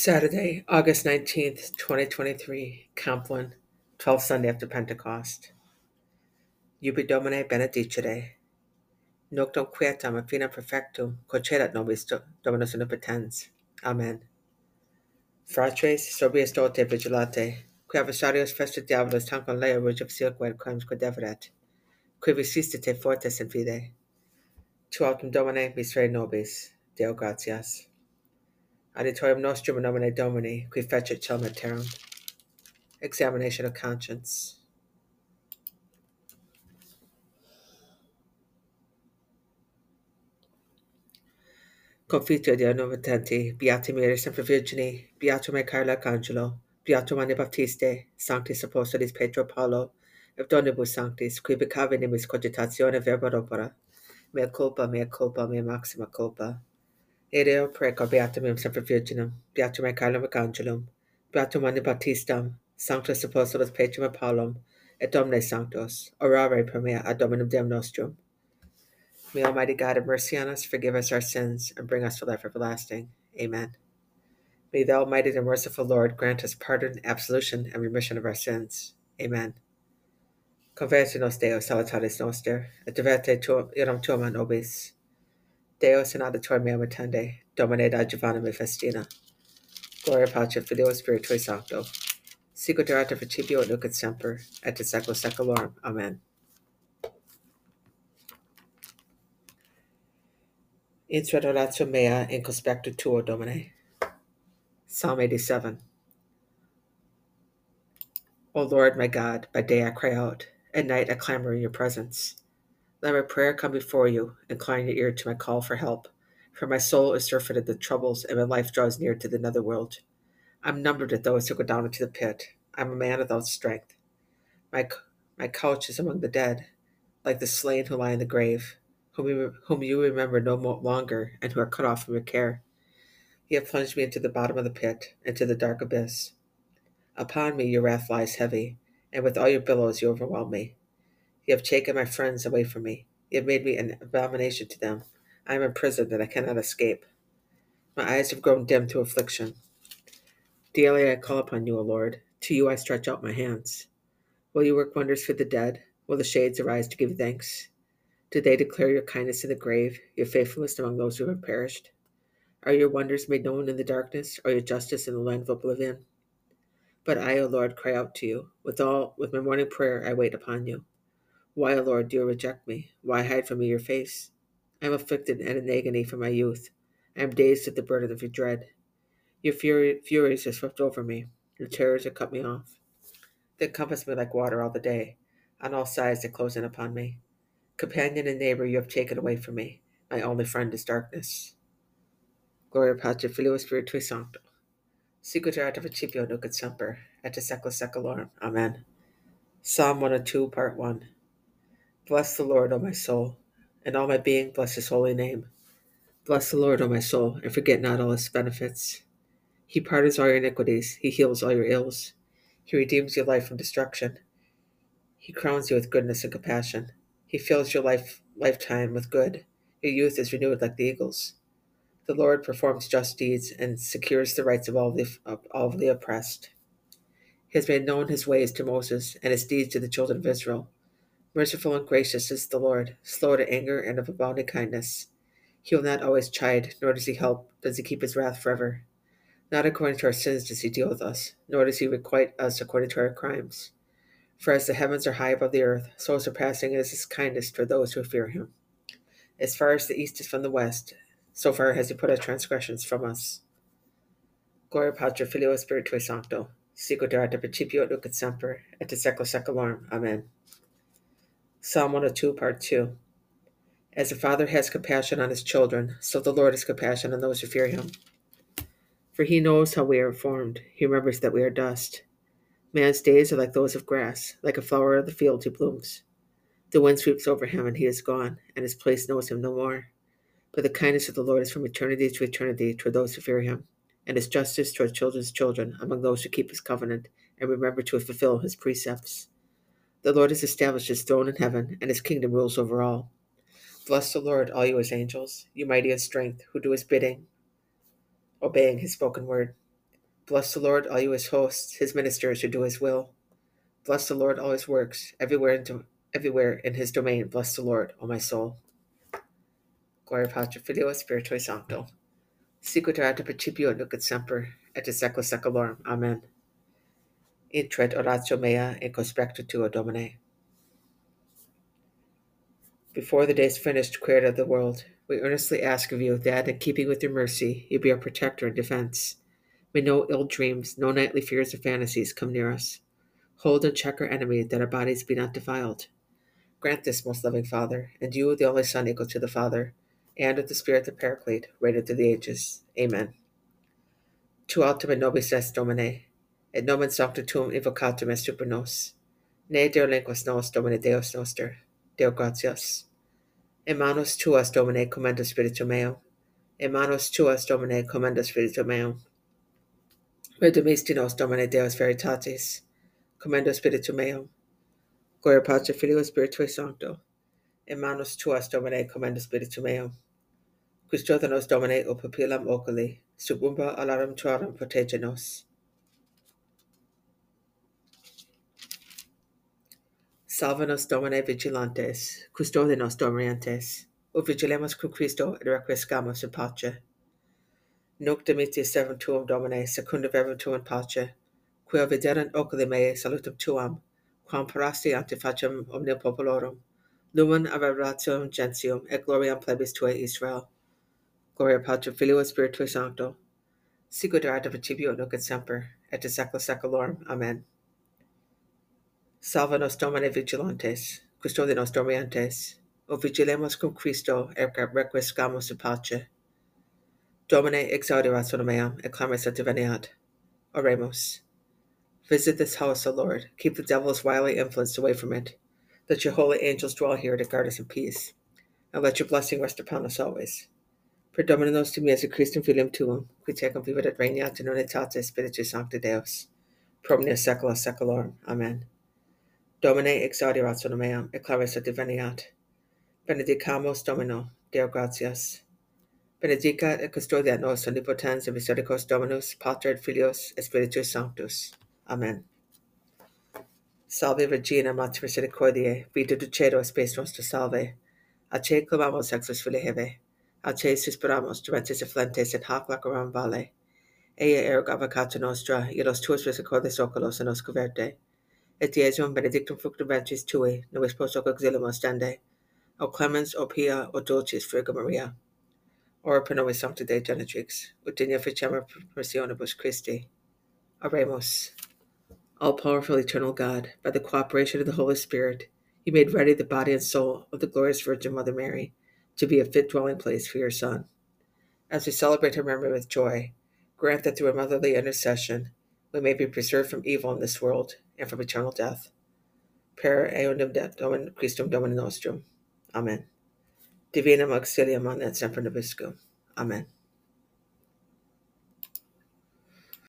Saturday, August 19th, 2023, Compline, 12th Sunday after Pentecost. Ubi Domine benedicere. Noctum quietam a finem perfectum, concedat nobis do- Dominus omnipotens. Amen. Fratres, sobrius dote vigilate, qui adversarios festus diabolos tanquam lea rejectio quem quadeveret, qui resistite fortes in fide. Tu autem Domine misere nobis. Deo gratias. Auditorium nostrum nomine Domini, qui fecit celum terram. Examination of conscience. Confitio Deo novitenti, Beati Mariae Semper Virgini, Beato Michaeli Archangelo, Beato Mane Baptiste, Sanctis Apostolis Petro Paulo, et Donibus Sanctis, qui becave nimis cogitatione verba opera, mea culpa, mea culpa, mea maxima culpa. Edeo preco Beatum mem Semper Virginum, Beato Michaelem Archangelum, Beato Mane Baptistam, Sanctus Apostolis Petrum Paulum, et Domine Sanctos, orare per mea ad Dominum Deum Nostrum. May Almighty God have mercy on us, forgive us our sins, and bring us to life everlasting. Amen. May the Almighty and merciful Lord grant us pardon, absolution, and remission of our sins. Amen. Conversi nos Deus salutaris noster, et diverte tuum iram tuum nobis. Deus in auditor meam attende, Domine da Giovanna me festina. Gloria Patri Filio Spiritui Sancto. Sicut erat principio et nunc et semper, et in secula seculorum. Amen. Insuet oratio mea in conspectu tuo, Domine. Psalm 87. O Lord my God, by day I cry out, at night I clamor in your presence. Let my prayer come before you, incline your ear to my call for help, for my soul is surfeited with troubles, and my life draws near to the netherworld. I'm numbered with those who go down into the pit. I'm a man without strength. My, my couch is among the dead, like the slain who lie in the grave, whom you, whom you remember no more longer, and who are cut off from your care. You have plunged me into the bottom of the pit, into the dark abyss. Upon me your wrath lies heavy, and with all your billows you overwhelm me. You have taken my friends away from me. You have made me an abomination to them. I am in prison that I cannot escape. My eyes have grown dim to affliction. Daily I call upon you, O Lord. To you I stretch out my hands. Will you work wonders for the dead? Will the shades arise to give thanks? Do they declare your kindness in the grave, your faithfulness among those who have perished? Are your wonders made known in the darkness, or your justice in the land of oblivion? But I, O Lord, cry out to you. With all with my morning prayer I wait upon you. Why, O Lord, do you reject me? Why hide from me your face? I am afflicted and in agony from my youth. I am dazed at the burden of your dread. Your fury, furies have swept over me. Your terrors have cut me off. They encompass me like water all the day. On all sides they close in upon me. Companion and neighbor you have taken away from me. My only friend is darkness. Gloria Patri Filio Spiritui Sancto. Sicut erat principio nunc et semper, et secula seculorum. Amen. Psalm 102, Part 1. Bless the Lord, O my soul, and all my being bless his holy name. Bless the Lord, O my soul, and forget not all his benefits. He pardons all your iniquities, he heals all your ills. He redeems your life from destruction. He crowns you with goodness and compassion. He fills your life lifetime with good. Your youth is renewed like the eagles. The Lord performs just deeds and secures the rights of all the, of all the oppressed. He has made known his ways to Moses and his deeds to the children of Israel. Merciful and gracious is the Lord, slow to anger and of abounding kindness. He will not always chide, nor does he help, does he keep his wrath forever. Not according to our sins does he deal with us, nor does he requite us according to our crimes. For as the heavens are high above the earth, so surpassing is his kindness for those who fear him. As far as the east is from the west, so far has he put our transgressions from us. Gloria Patri Filio Spiritui Sancto, sicut erat in principio nunc et semper, et in secula. Amen. Psalm 102, Part 2. As the Father has compassion on his children, so the Lord has compassion on those who fear him. For he knows how we are formed, he remembers that we are dust. Man's days are like those of grass, like a flower of the field he blooms. The wind sweeps over him, and he is gone, and his place knows him no more. But the kindness of the Lord is from eternity to eternity toward those who fear him, and his justice toward children's children among those who keep his covenant and remember to fulfill his precepts. The Lord has established his throne in heaven, and his kingdom rules over all. Bless the Lord, all you his angels, you mighty in strength, who do his bidding, obeying his spoken word. Bless the Lord, all you his hosts, his ministers who do his will. Bless the Lord, all his works, everywhere in, everywhere in his domain. Bless the Lord, O my soul. Gloria Patri Filio Spiritui Sancto. Sicut ad principio nunc et semper, et in secula seculorum. Amen. Intret oratio mea in conspectu tuo, Domine. Before the day is finished, Creator of the world, we earnestly ask of you that, in keeping with your mercy, you be our protector and defense. May no ill dreams, no nightly fears or fantasies come near us. Hold and check our enemy, that our bodies be not defiled. Grant this, most loving Father, and you, the only Son, equal to the Father, and with the Spirit the Paraclete, reigning through the ages. Amen. Tu altum nobis est Domine, et nomen sancta tuum invocatum est super nos. Ne Deo lenquas nos, Domine Deus noster, Deo gratias. In manos tuas, Domine, commenda spiritu meo. In manos tuas, Domine, commenda spiritu meo. Redemisti nos, Domine Deus veritatis, commenda spiritu meo. Gloria Patri, Filio, Spiritui Sancto. In manos tuas, Domine, commenda spiritu meo. Christodonos Domine, o pupilam oculi, sub umbra alarum tuarum protege nos. Salva nos Domine vigilantes, custode nos dormientes, o vigilemos cum Christo et requiescamos in pace. Nunc dimitia servum tuum, Domine, secunda verbum tuum pace, quia viderant oculi mei salutum tuam, quam parasti ante facem omnium populorum, lumen averratium gentium, et gloriam plebis tuae Israel. Gloria Patri Filio et Spiritui Sancto, sicut erat principio nunc et semper, et de saecula saeculorum. Amen. Salva nos Domine vigilantes, custode nos dormientes, o vigilemus cum Christo et requiescamus in pace. Domine exaudi rationem meam, et clamis et diveniat. Oremus. Visit this house, O Lord. Keep the devil's wily influence away from it. Let your holy angels dwell here to guard us in peace. And let your blessing rest upon us always. Per Domine nostrum Iesu Christum filium tuum, qui tecum vivit et regnat in unitate Spiritus Sancti Deus, pro omnia secula seculorum. Amen. Domine exaudirat meam, et claris diveniat. Benedicamus Domino, Deo gratias. Benedicat et custodiat nos omnipotens et misericors Dominus, Pater et Filius, et Spiritus Sanctus. Amen. Salve Regina, Mater Misericordiae, vita ducedo spes nostra salve. Ace clamamus exus fili heve. Ace suspiramos, gementes efflentes et hac laceram vale. Ea ergo avocata nostra, et los tuos misericordes oculos in nos coverte. Et Iesum benedictum fructum ventris tui, nobis post hoc exilium ostende. O clemens, o pia, o dulcis Virgo Maria. Ora pro nobis sancta Dei Genetrix, ut digna ficemur permissionibus Christi. Oremus. All powerful eternal God, by the cooperation of the Holy Spirit, you made ready the body and soul of the glorious Virgin Mother Mary to be a fit dwelling place for your Son. As we celebrate her memory with joy, grant that through a motherly intercession we may be preserved from evil in this world and from eternal death. Per eundem Dominum Christum Domini nostrum. Amen. Divinum auxilium on semper nobiscum. Amen.